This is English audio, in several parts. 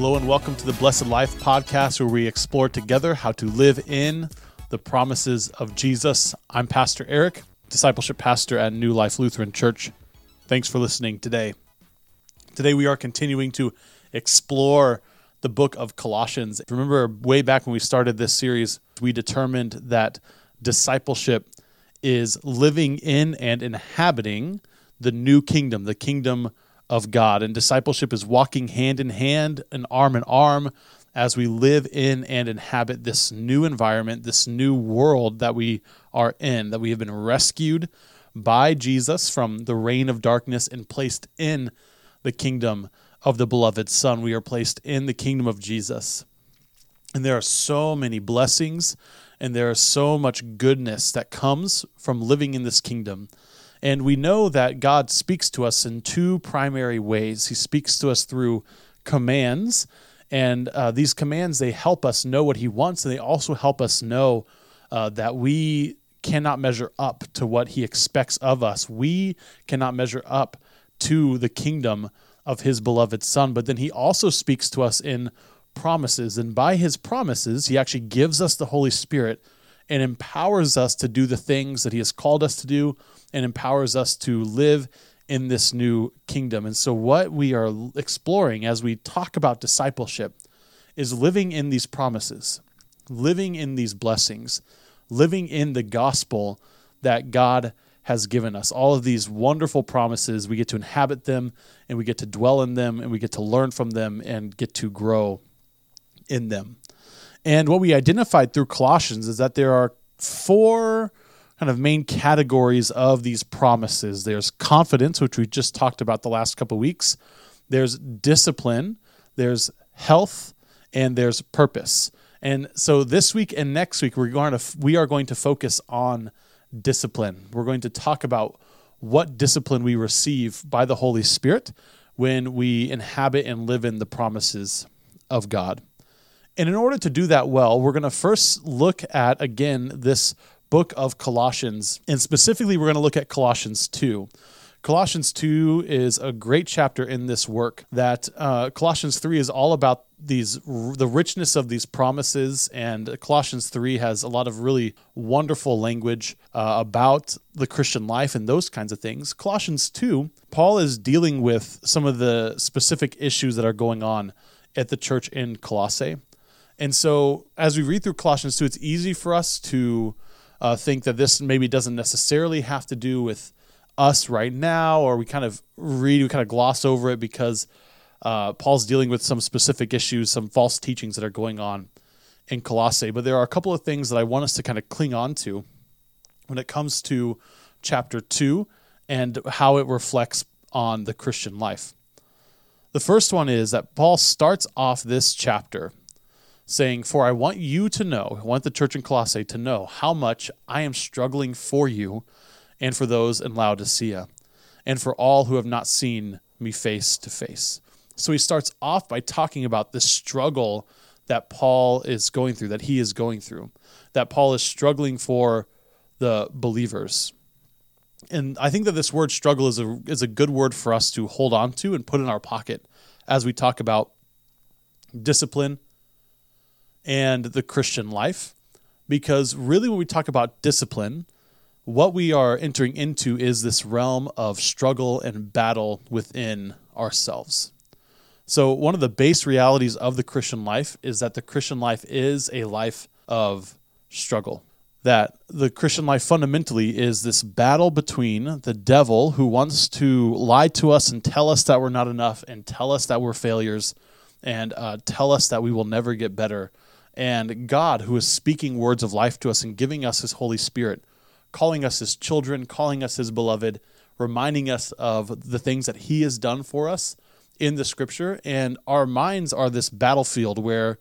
Hello, and welcome to the Blessed Life podcast, where we explore together how to live in the promises of Jesus. I'm Pastor Erik, discipleship pastor at New Life Lutheran Church. Thanks for listening today. Today, we are continuing to explore the book of Colossians. Remember, way back when we started this series, we determined that discipleship is living in and inhabiting the new kingdom, the kingdom of God. And discipleship is walking hand in hand and arm in arm as we live in and inhabit this new environment, this new world that we are in, that we have been rescued by Jesus from the reign of darkness and placed in the kingdom of the beloved Son. We are placed in the kingdom of Jesus. And there are so many blessings and there is so much goodness that comes from living in this kingdom. And we know that God speaks to us in two primary ways. He speaks to us through commands, and uh, these commands they help us know what He wants, and they also help us know uh, that we cannot measure up to what He expects of us. We cannot measure up to the kingdom of His beloved Son. But then He also speaks to us in promises, and by His promises, He actually gives us the Holy Spirit and empowers us to do the things that He has called us to do and empowers us to live in this new kingdom. And so, what we are exploring as we talk about discipleship is living in these promises, living in these blessings, living in the gospel that God has given us. All of these wonderful promises, we get to inhabit them and we get to dwell in them and we get to learn from them and get to grow in them. And what we identified through Colossians is that there are four kind of main categories of these promises. There's confidence, which we just talked about the last couple weeks. There's discipline, there's health, and there's purpose. And so this week and next week we're going to we are going to focus on discipline. We're going to talk about what discipline we receive by the Holy Spirit when we inhabit and live in the promises of God. And in order to do that well, we're going to first look at again this book of Colossians. And specifically, we're going to look at Colossians 2. Colossians 2 is a great chapter in this work that uh, Colossians 3 is all about these the richness of these promises and Colossians 3 has a lot of really wonderful language uh, about the Christian life and those kinds of things. Colossians 2, Paul is dealing with some of the specific issues that are going on at the church in Colossae. And so as we read through Colossians 2, it's easy for us to uh, think that this maybe doesn't necessarily have to do with us right now, or we kind of read, we kind of gloss over it because uh, Paul's dealing with some specific issues, some false teachings that are going on in Colossae. But there are a couple of things that I want us to kind of cling on to when it comes to chapter 2 and how it reflects on the Christian life. The first one is that Paul starts off this chapter saying, For I want you to know, I want the church in Colossae to know how much I am struggling for you and for those in Laodicea, and for all who have not seen me face to face. So he starts off by talking about the struggle that Paul is going through, that he is going through, that Paul is struggling for the believers. And I think that this word struggle is a, is a good word for us to hold on to and put in our pocket as we talk about discipline and the Christian life. Because really, when we talk about discipline, what we are entering into is this realm of struggle and battle within ourselves. So, one of the base realities of the Christian life is that the Christian life is a life of struggle. That the Christian life fundamentally is this battle between the devil who wants to lie to us and tell us that we're not enough and tell us that we're failures and uh, tell us that we will never get better and God, who is speaking words of life to us and giving us His Holy Spirit, calling us His children, calling us His beloved, reminding us of the things that He has done for us in the Scripture. And our minds are this battlefield where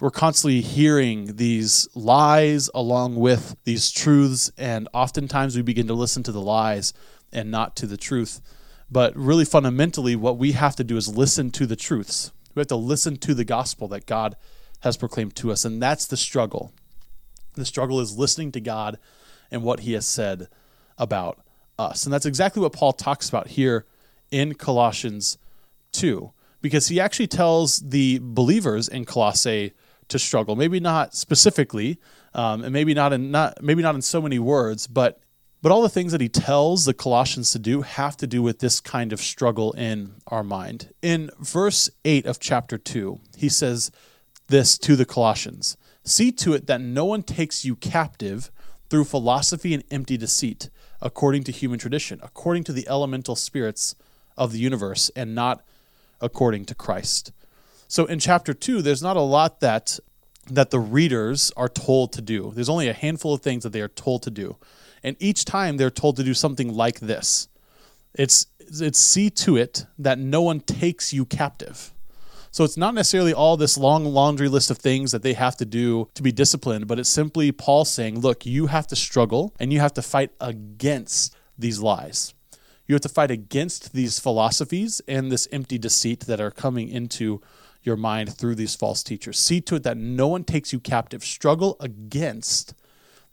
we're constantly hearing these lies along with these truths, and oftentimes we begin to listen to the lies and not to the truth. But really, fundamentally, what we have to do is listen to the truths. We have to listen to the gospel that God has proclaimed to us. And that's the struggle. The struggle is listening to God and what he has said about us. And that's exactly what Paul talks about here in Colossians 2. because he actually tells the believers in Colossae to struggle. Maybe not specifically, um, and maybe not in not maybe not in so many words, but but all the things that he tells the Colossians to do have to do with this kind of struggle in our mind. In verse 8 of chapter 2, he says this to the Colossians See to it that no one takes you captive through philosophy and empty deceit, according to human tradition, according to the elemental spirits of the universe, and not according to Christ. So in chapter 2, there's not a lot that that the readers are told to do. There's only a handful of things that they are told to do. And each time they're told to do something like this. It's it's see to it that no one takes you captive. So it's not necessarily all this long laundry list of things that they have to do to be disciplined, but it's simply Paul saying, look, you have to struggle and you have to fight against these lies. You have to fight against these philosophies and this empty deceit that are coming into your mind through these false teachers. See to it that no one takes you captive. Struggle against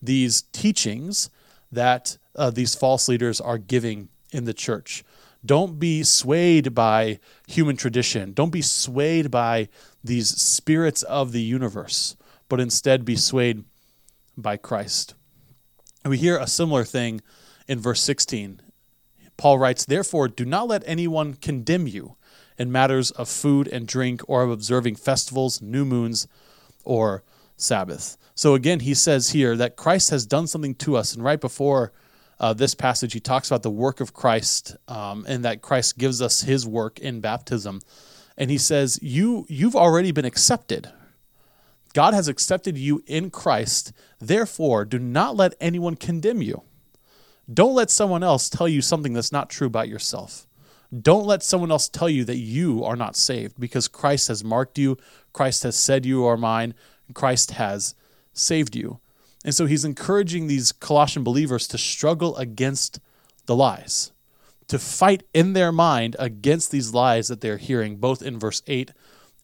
these teachings that uh, these false leaders are giving in the church. Don't be swayed by human tradition. Don't be swayed by these spirits of the universe, but instead be swayed by Christ. And we hear a similar thing in verse 16. Paul writes, Therefore, do not let anyone condemn you in matters of food and drink or of observing festivals, new moons, or Sabbath. So again, he says here that Christ has done something to us. And right before uh, this passage, he talks about the work of Christ um, and that Christ gives us his work in baptism. And he says, you, You've already been accepted. God has accepted you in Christ. Therefore, do not let anyone condemn you. Don't let someone else tell you something that's not true about yourself. Don't let someone else tell you that you are not saved because Christ has marked you, Christ has said you are mine, Christ has saved you. And so he's encouraging these Colossian believers to struggle against the lies, to fight in their mind against these lies that they're hearing, both in verse 8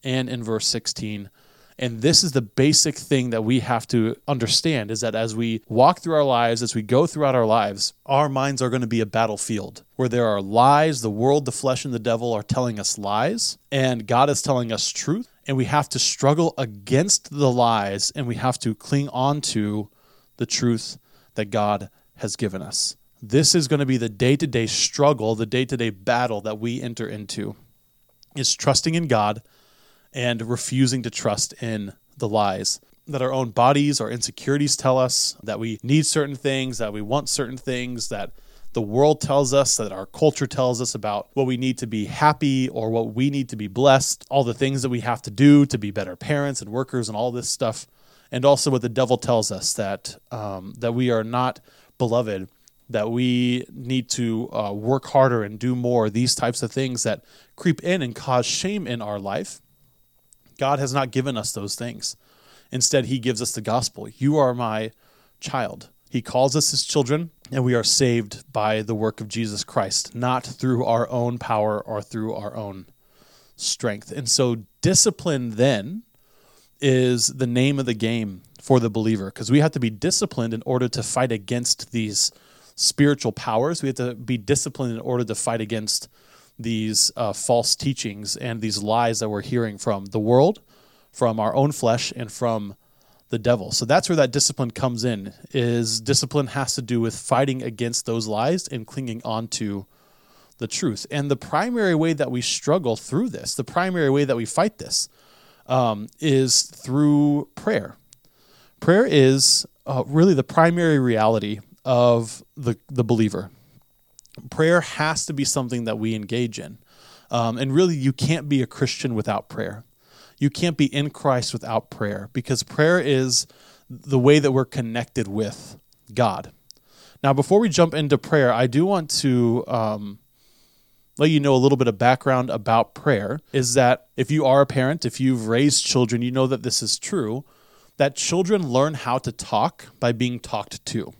and in verse 16. And this is the basic thing that we have to understand is that as we walk through our lives, as we go throughout our lives, our minds are going to be a battlefield where there are lies. The world, the flesh, and the devil are telling us lies, and God is telling us truth and we have to struggle against the lies and we have to cling on to the truth that God has given us. This is going to be the day to day struggle, the day to day battle that we enter into is trusting in God and refusing to trust in the lies that our own bodies, our insecurities tell us that we need certain things, that we want certain things, that the world tells us, that our culture tells us about what we need to be happy or what we need to be blessed, all the things that we have to do to be better parents and workers and all this stuff, and also what the devil tells us that um, that we are not beloved, that we need to uh, work harder and do more. These types of things that creep in and cause shame in our life. God has not given us those things. Instead, He gives us the gospel. You are my child. He calls us his children, and we are saved by the work of Jesus Christ, not through our own power or through our own strength. And so, discipline then is the name of the game for the believer because we have to be disciplined in order to fight against these spiritual powers. We have to be disciplined in order to fight against these uh, false teachings and these lies that we're hearing from the world, from our own flesh, and from the devil. So that's where that discipline comes in. Is discipline has to do with fighting against those lies and clinging on to the truth. And the primary way that we struggle through this, the primary way that we fight this, um, is through prayer. Prayer is uh, really the primary reality of the the believer. Prayer has to be something that we engage in. Um, and really, you can't be a Christian without prayer you can't be in Christ without prayer because prayer is the way that we're connected with God. Now, before we jump into prayer, I do want to um, let you know a little bit of background about prayer. Is that if you are a parent, if you've raised children, you know that this is true, that children learn how to talk by being talked to.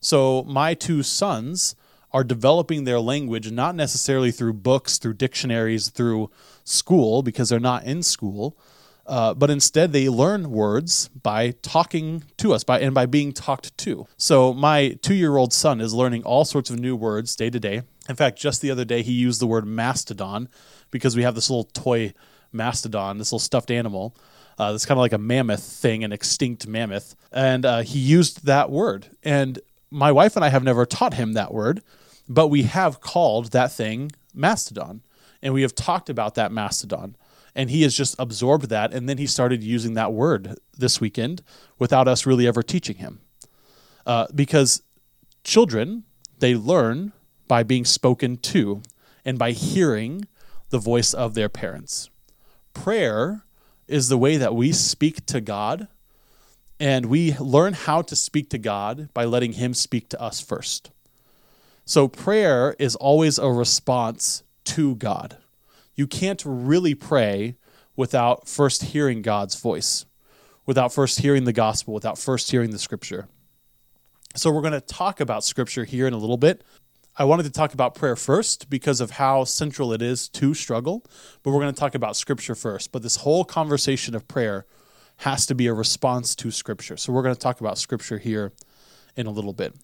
So, my two sons are developing their language not necessarily through books, through dictionaries, through school because they're not in school, uh, but instead they learn words by talking to us by and by being talked to. So my two-year-old son is learning all sorts of new words day to day. In fact, just the other day he used the word mastodon because we have this little toy mastodon, this little stuffed animal. Uh, that's kind of like a mammoth thing, an extinct mammoth. And uh, he used that word. And my wife and I have never taught him that word, but we have called that thing mastodon. And we have talked about that mastodon. And he has just absorbed that. And then he started using that word this weekend without us really ever teaching him. Uh, because children, they learn by being spoken to and by hearing the voice of their parents. Prayer is the way that we speak to God, and we learn how to speak to God by letting Him speak to us first. So, prayer is always a response to God. You can't really pray without first hearing God's voice, without first hearing the gospel, without first hearing the scripture. So, we're going to talk about scripture here in a little bit. I wanted to talk about prayer first because of how central it is to struggle, but we're going to talk about scripture first. But this whole conversation of prayer has to be a response to scripture. So, we're going to talk about scripture here in a little bit.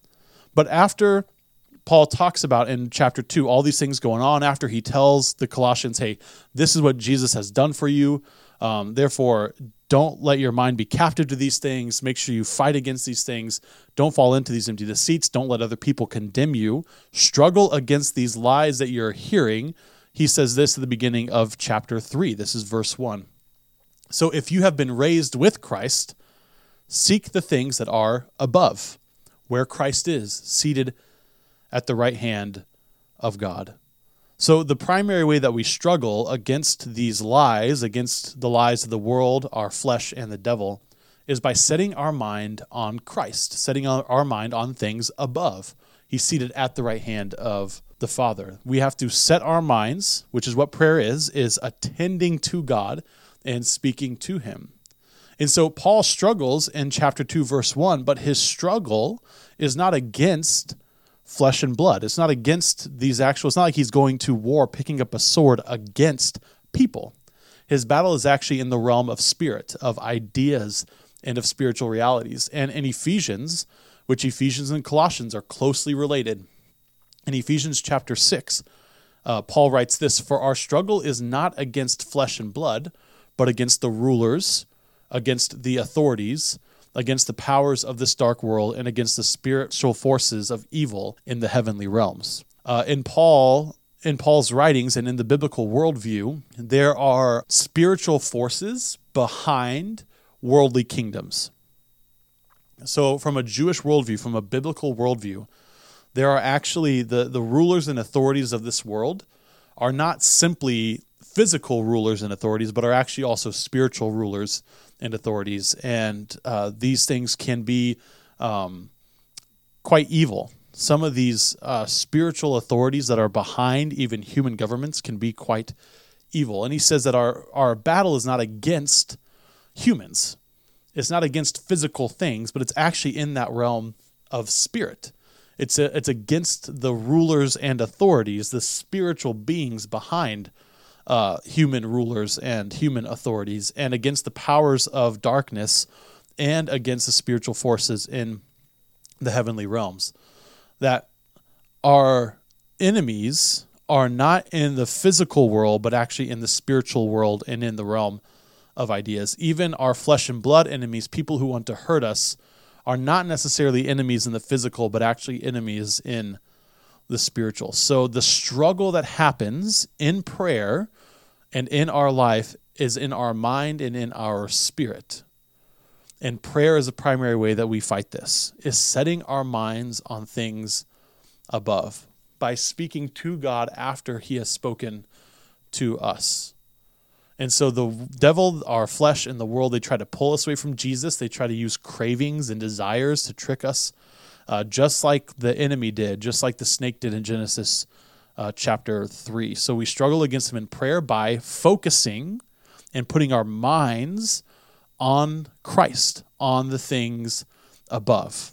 But after Paul talks about in chapter 2 all these things going on after he tells the Colossians, hey, this is what Jesus has done for you. Um, therefore, don't let your mind be captive to these things. Make sure you fight against these things. Don't fall into these empty deceits. Don't let other people condemn you. Struggle against these lies that you're hearing. He says this at the beginning of chapter 3. This is verse 1. So if you have been raised with Christ, seek the things that are above, where Christ is, seated at the right hand of God. So, the primary way that we struggle against these lies, against the lies of the world, our flesh, and the devil, is by setting our mind on Christ, setting our mind on things above. He's seated at the right hand of the Father. We have to set our minds, which is what prayer is, is attending to God and speaking to Him. And so Paul struggles in chapter 2, verse 1, but his struggle is not against flesh and blood. It's not against these actual, it's not like he's going to war picking up a sword against people. His battle is actually in the realm of spirit, of ideas, and of spiritual realities. And in Ephesians, which Ephesians and Colossians are closely related, in Ephesians chapter 6, uh, Paul writes this For our struggle is not against flesh and blood, but against the rulers, against the authorities against the powers of this dark world and against the spiritual forces of evil in the heavenly realms. Uh, in Paul, in Paul's writings and in the biblical worldview, there are spiritual forces behind worldly kingdoms. So, from a Jewish worldview, from a biblical worldview, there are actually the, the rulers and authorities of this world are not simply physical rulers and authorities, but are actually also spiritual rulers and authorities, and uh, these things can be um, quite evil. Some of these uh, spiritual authorities that are behind even human governments can be quite evil. And he says that our, our battle is not against humans, it's not against physical things, but it's actually in that realm of spirit. It's, a, it's against the rulers and authorities, the spiritual beings behind uh, human rulers and human authorities, and against the powers of darkness and against the spiritual forces in the heavenly realms. That our enemies are not in the physical world, but actually in the spiritual world and in the realm of ideas. Even our flesh and blood enemies, people who want to hurt us, are not necessarily enemies in the physical, but actually enemies in the spiritual. So the struggle that happens in prayer and in our life is in our mind and in our spirit. And prayer is a primary way that we fight this, is setting our minds on things above by speaking to God after he has spoken to us. And so the devil, our flesh, and the world, they try to pull us away from Jesus. They try to use cravings and desires to trick us, uh, just like the enemy did, just like the snake did in Genesis uh, chapter 3. So we struggle against him in prayer by focusing and putting our minds on Christ, on the things above.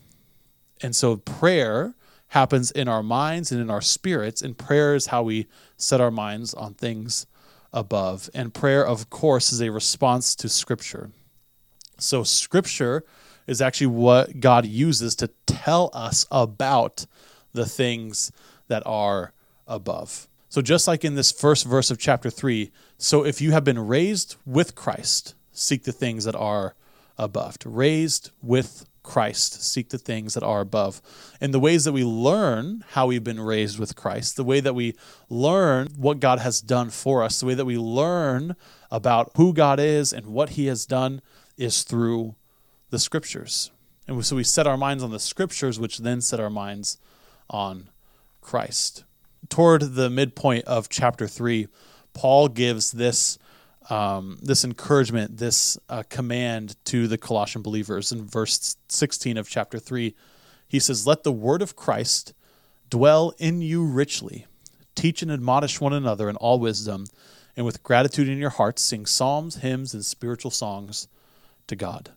And so prayer happens in our minds and in our spirits, and prayer is how we set our minds on things above. And prayer, of course, is a response to Scripture. So, Scripture is actually what God uses to tell us about the things that are above. So, just like in this first verse of chapter 3, so if you have been raised with Christ, seek the things that are above. Raised with Christ, seek the things that are above. And the ways that we learn how we've been raised with Christ, the way that we learn what God has done for us, the way that we learn about who God is and what He has done is through the Scriptures. And so we set our minds on the Scriptures, which then set our minds on Christ. Toward the midpoint of chapter 3, Paul gives this um, this encouragement, this uh, command to the Colossian believers in verse 16 of chapter 3. He says, Let the word of Christ dwell in you richly. Teach and admonish one another in all wisdom, and with gratitude in your hearts, sing psalms, hymns, and spiritual songs to God.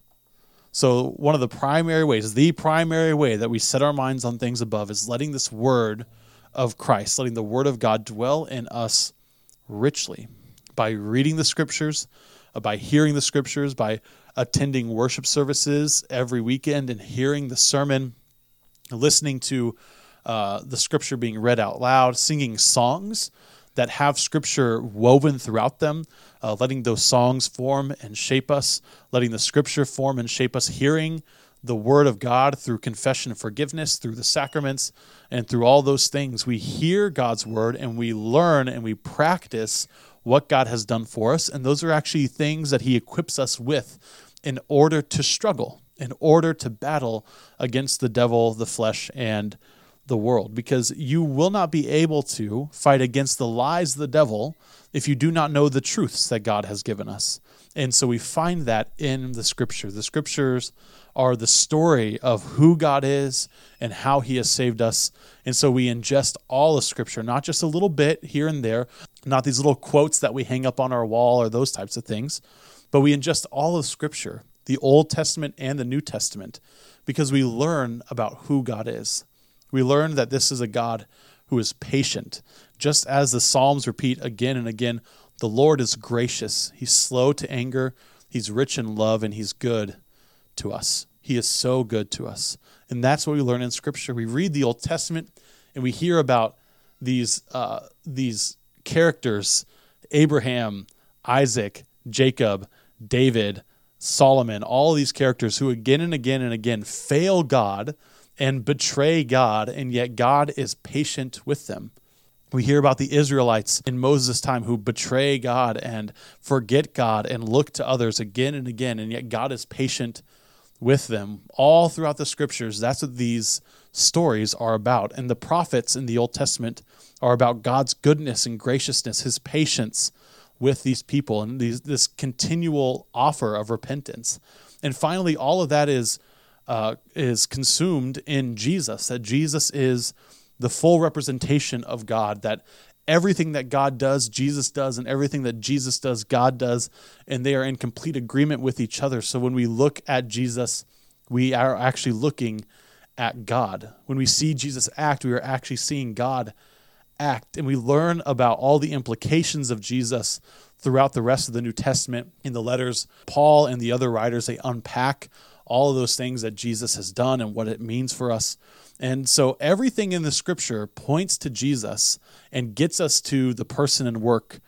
So, one of the primary ways, the primary way that we set our minds on things above is letting this word of Christ, letting the word of God dwell in us richly by reading the scriptures, uh, by hearing the scriptures, by attending worship services every weekend and hearing the sermon, listening to uh, the scripture being read out loud, singing songs that have scripture woven throughout them, uh, letting those songs form and shape us, letting the scripture form and shape us, hearing the word of God through confession and forgiveness, through the sacraments, and through all those things. We hear God's word and we learn and we practice what God has done for us. And those are actually things that He equips us with in order to struggle, in order to battle against the devil, the flesh, and the world. Because you will not be able to fight against the lies of the devil if you do not know the truths that God has given us. And so we find that in the scripture. The scriptures are the story of who God is and how he has saved us. And so we ingest all of scripture, not just a little bit here and there, not these little quotes that we hang up on our wall or those types of things, but we ingest all of scripture, the Old Testament and the New Testament, because we learn about who God is. We learn that this is a God who is patient. Just as the Psalms repeat again and again, the Lord is gracious. He's slow to anger, he's rich in love, and he's good to us. He is so good to us. And that's what we learn in Scripture. We read the Old Testament and we hear about these, uh, these characters Abraham, Isaac, Jacob, David, Solomon, all these characters who again and again and again fail God and betray God, and yet God is patient with them. We hear about the Israelites in Moses' time who betray God and forget God and look to others again and again, and yet God is patient with them all throughout the scriptures. That's what these stories are about. And the prophets in the Old Testament are about God's goodness and graciousness, his patience with these people, and these, this continual offer of repentance. And finally, all of that is, uh, is consumed in Jesus, that Jesus is the full representation of God, that everything that God does, Jesus does, and everything that Jesus does, God does, and they are in complete agreement with each other. So when we look at Jesus, we are actually looking at God. When we see Jesus act, we are actually seeing God act. And we learn about all the implications of Jesus throughout the rest of the New Testament in the letters. Paul and the other writers, they unpack all of those things that Jesus has done and what it means for us. And so everything in the scripture points to Jesus and gets us to the person and work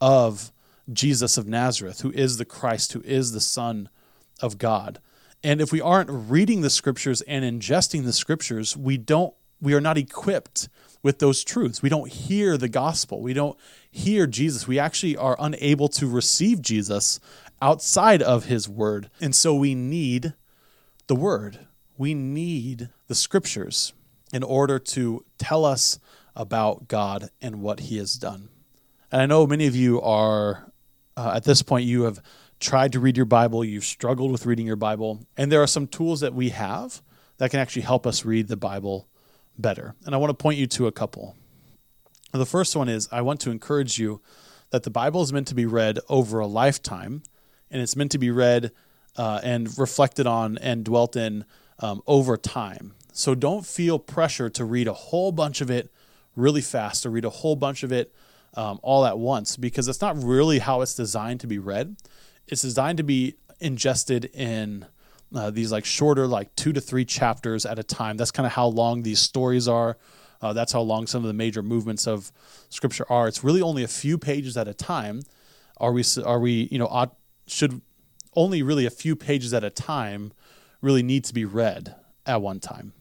of Jesus of Nazareth, who is the Christ, who is the Son of God. And if we aren't reading the scriptures and ingesting the scriptures, we don't we are not equipped with those truths. We don't hear the gospel. We don't hear Jesus. We actually are unable to receive Jesus outside of his word. And so we need the word we need the scriptures in order to tell us about God and what He has done. And I know many of you are, uh, at this point, you have tried to read your Bible, you've struggled with reading your Bible, and there are some tools that we have that can actually help us read the Bible better. And I want to point you to a couple. The first one is I want to encourage you that the Bible is meant to be read over a lifetime, and it's meant to be read uh, and reflected on and dwelt in um, over time. So don't feel pressure to read a whole bunch of it really fast or read a whole bunch of it um, all at once because that's not really how it's designed to be read. It's designed to be ingested in uh, these like shorter, like two to three chapters at a time. That's kind of how long these stories are. Uh, that's how long some of the major movements of Scripture are. It's really only a few pages at a time. Are we? Are we? You know, ought, should only really a few pages at a time really need to be read at one time.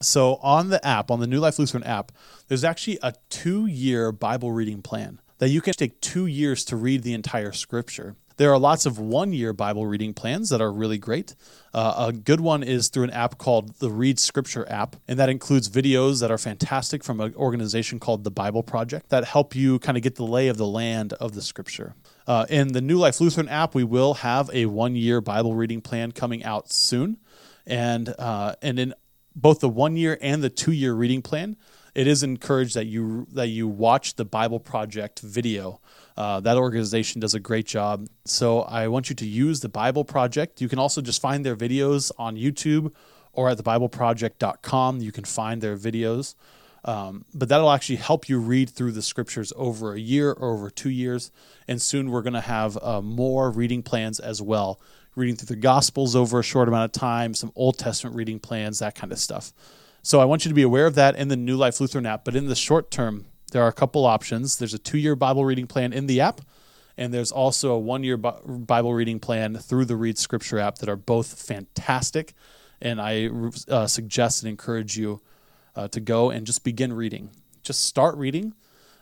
So on the app, on the New Life Lutheran app, there's actually a two-year Bible reading plan that you can take two years to read the entire Scripture. There are lots of one year Bible reading plans that are really great. Uh, a good one is through an app called the Read Scripture app, and that includes videos that are fantastic from an organization called the Bible Project that help you kind of get the lay of the land of the Scripture. Uh, in the New Life Lutheran app, we will have a one year Bible reading plan coming out soon. And, uh, and in both the one year and the two year reading plan, it is encouraged that you that you watch the Bible Project video. Uh, that organization does a great job. So I want you to use the Bible Project. You can also just find their videos on YouTube or at thebibleproject.com. You can find their videos. Um, but that'll actually help you read through the scriptures over a year or over two years. And soon we're going to have uh, more reading plans as well, reading through the Gospels over a short amount of time, some Old Testament reading plans, that kind of stuff. So I want you to be aware of that in the New Life Lutheran app. But in the short term, there are a couple options. There's a two year Bible reading plan in the app, and there's also a one year Bible reading plan through the Read Scripture app that are both fantastic. And I uh, suggest and encourage you uh, to go and just begin reading. Just start reading,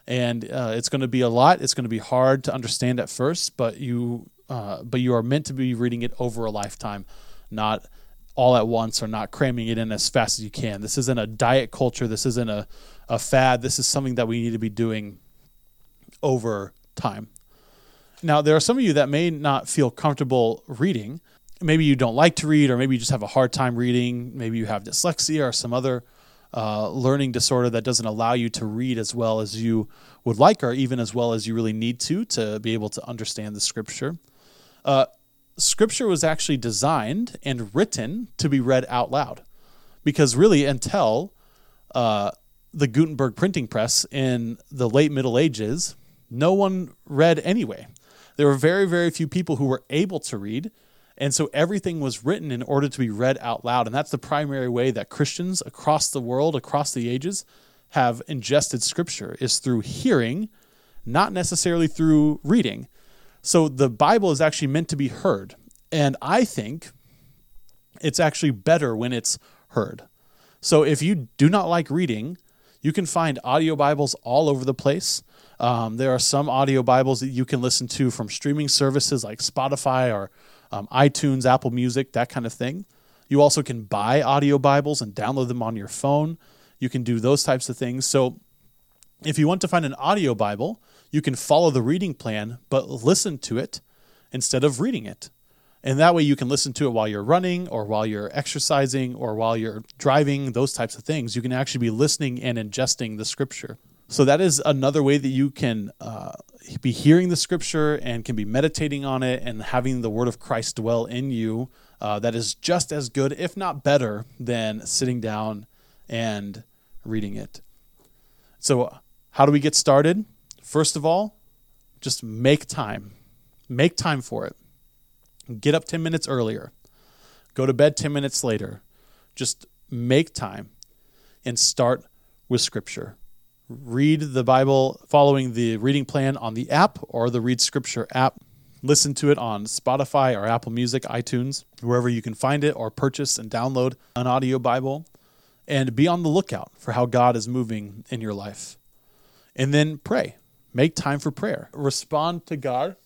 and uh, it's going to be a lot. It's going to be hard to understand at first, but you uh, but you are meant to be reading it over a lifetime, not all at once or not cramming it in as fast as you can. This isn't a diet culture. This isn't a, a fad. This is something that we need to be doing over time. Now, there are some of you that may not feel comfortable reading. Maybe you don't like to read, or maybe you just have a hard time reading. Maybe you have dyslexia or some other uh, learning disorder that doesn't allow you to read as well as you would like, or even as well as you really need to, to be able to understand the scripture. Uh, scripture was actually designed and written to be read out loud. Because really, until uh, the Gutenberg printing press in the late Middle Ages, no one read anyway. There were very, very few people who were able to read. And so everything was written in order to be read out loud. And that's the primary way that Christians across the world, across the ages, have ingested scripture is through hearing, not necessarily through reading. So the Bible is actually meant to be heard. And I think it's actually better when it's heard. So if you do not like reading, you can find audio Bibles all over the place. Um, there are some audio Bibles that you can listen to from streaming services like Spotify or um, iTunes, Apple Music, that kind of thing. You also can buy audio Bibles and download them on your phone. You can do those types of things. So, if you want to find an audio Bible, you can follow the reading plan, but listen to it instead of reading it. And that way you can listen to it while you're running or while you're exercising or while you're driving, those types of things. You can actually be listening and ingesting the scripture. So that is another way that you can uh, be hearing the scripture and can be meditating on it and having the word of Christ dwell in you. Uh, that is just as good, if not better, than sitting down and reading it. So, how do we get started? First of all, just make time. Make time for it. Get up 10 minutes earlier. Go to bed 10 minutes later. Just make time and start with Scripture read the Bible following the reading plan on the app or the Read Scripture app. Listen to it on Spotify or Apple Music, iTunes, wherever you can find it, or purchase and download an audio Bible. And be on the lookout for how God is moving in your life. And then pray. Make time for prayer. Respond to God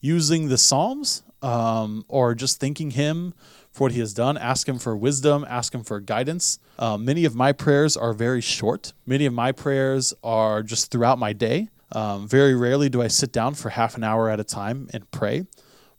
using the Psalms um, or just thanking Him for what he has done. Ask him for wisdom, ask him for guidance. Uh, many of my prayers are very short. Many of my prayers are just throughout my day. Um, very rarely do I sit down for half an hour at a time and pray.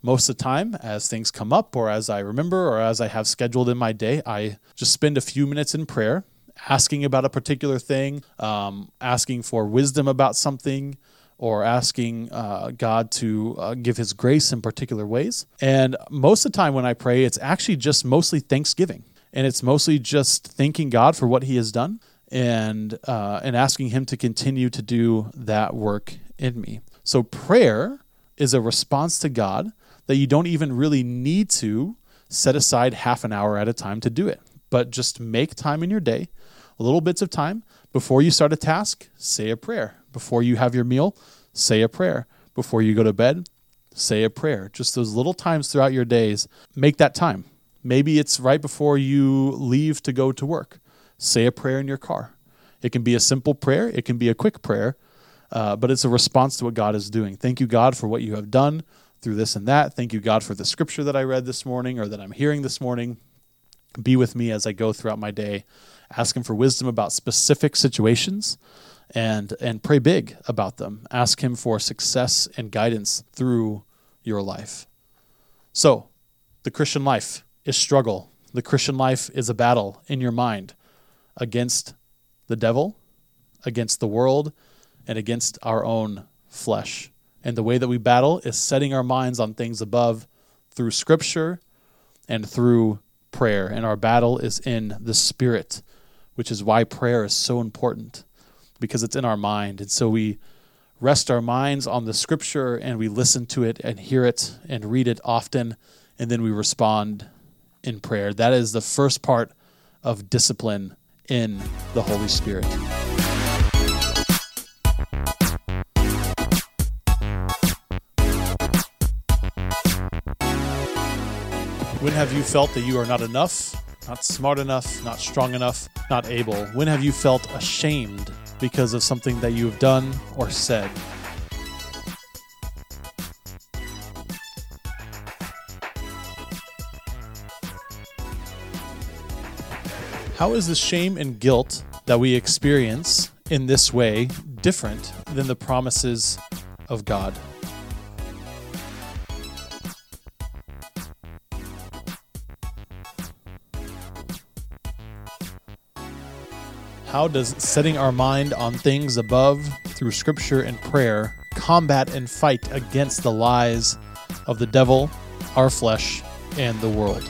Most of the time, as things come up, or as I remember, or as I have scheduled in my day, I just spend a few minutes in prayer, asking about a particular thing, um, asking for wisdom about something, or asking uh, God to uh, give His grace in particular ways. And most of the time when I pray, it's actually just mostly thanksgiving. And it's mostly just thanking God for what He has done and, uh, and asking Him to continue to do that work in me. So prayer is a response to God that you don't even really need to set aside half an hour at a time to do it, but just make time in your day little bits of time before you start a task, say a prayer. Before you have your meal, say a prayer. Before you go to bed, say a prayer. Just those little times throughout your days, make that time. Maybe it's right before you leave to go to work. Say a prayer in your car. It can be a simple prayer, it can be a quick prayer, uh, but it's a response to what God is doing. Thank you, God, for what you have done through this and that. Thank you, God, for the scripture that I read this morning or that I'm hearing this morning. Be with me as I go throughout my day. Ask Him for wisdom about specific situations and and pray big about them. Ask him for success and guidance through your life. So, the Christian life is struggle. The Christian life is a battle in your mind against the devil, against the world, and against our own flesh. And the way that we battle is setting our minds on things above through scripture and through prayer. And our battle is in the spirit, which is why prayer is so important because it's in our mind. And so we rest our minds on the scripture and we listen to it and hear it and read it often. And then we respond in prayer. That is the first part of discipline in the Holy Spirit. When have you felt that you are not enough, not smart enough, not strong enough, not able? When have you felt ashamed because of something that you have done or said? How is the shame and guilt that we experience in this way different than the promises of God? How does setting our mind on things above through scripture and prayer combat and fight against the lies of the devil, our flesh, and the world?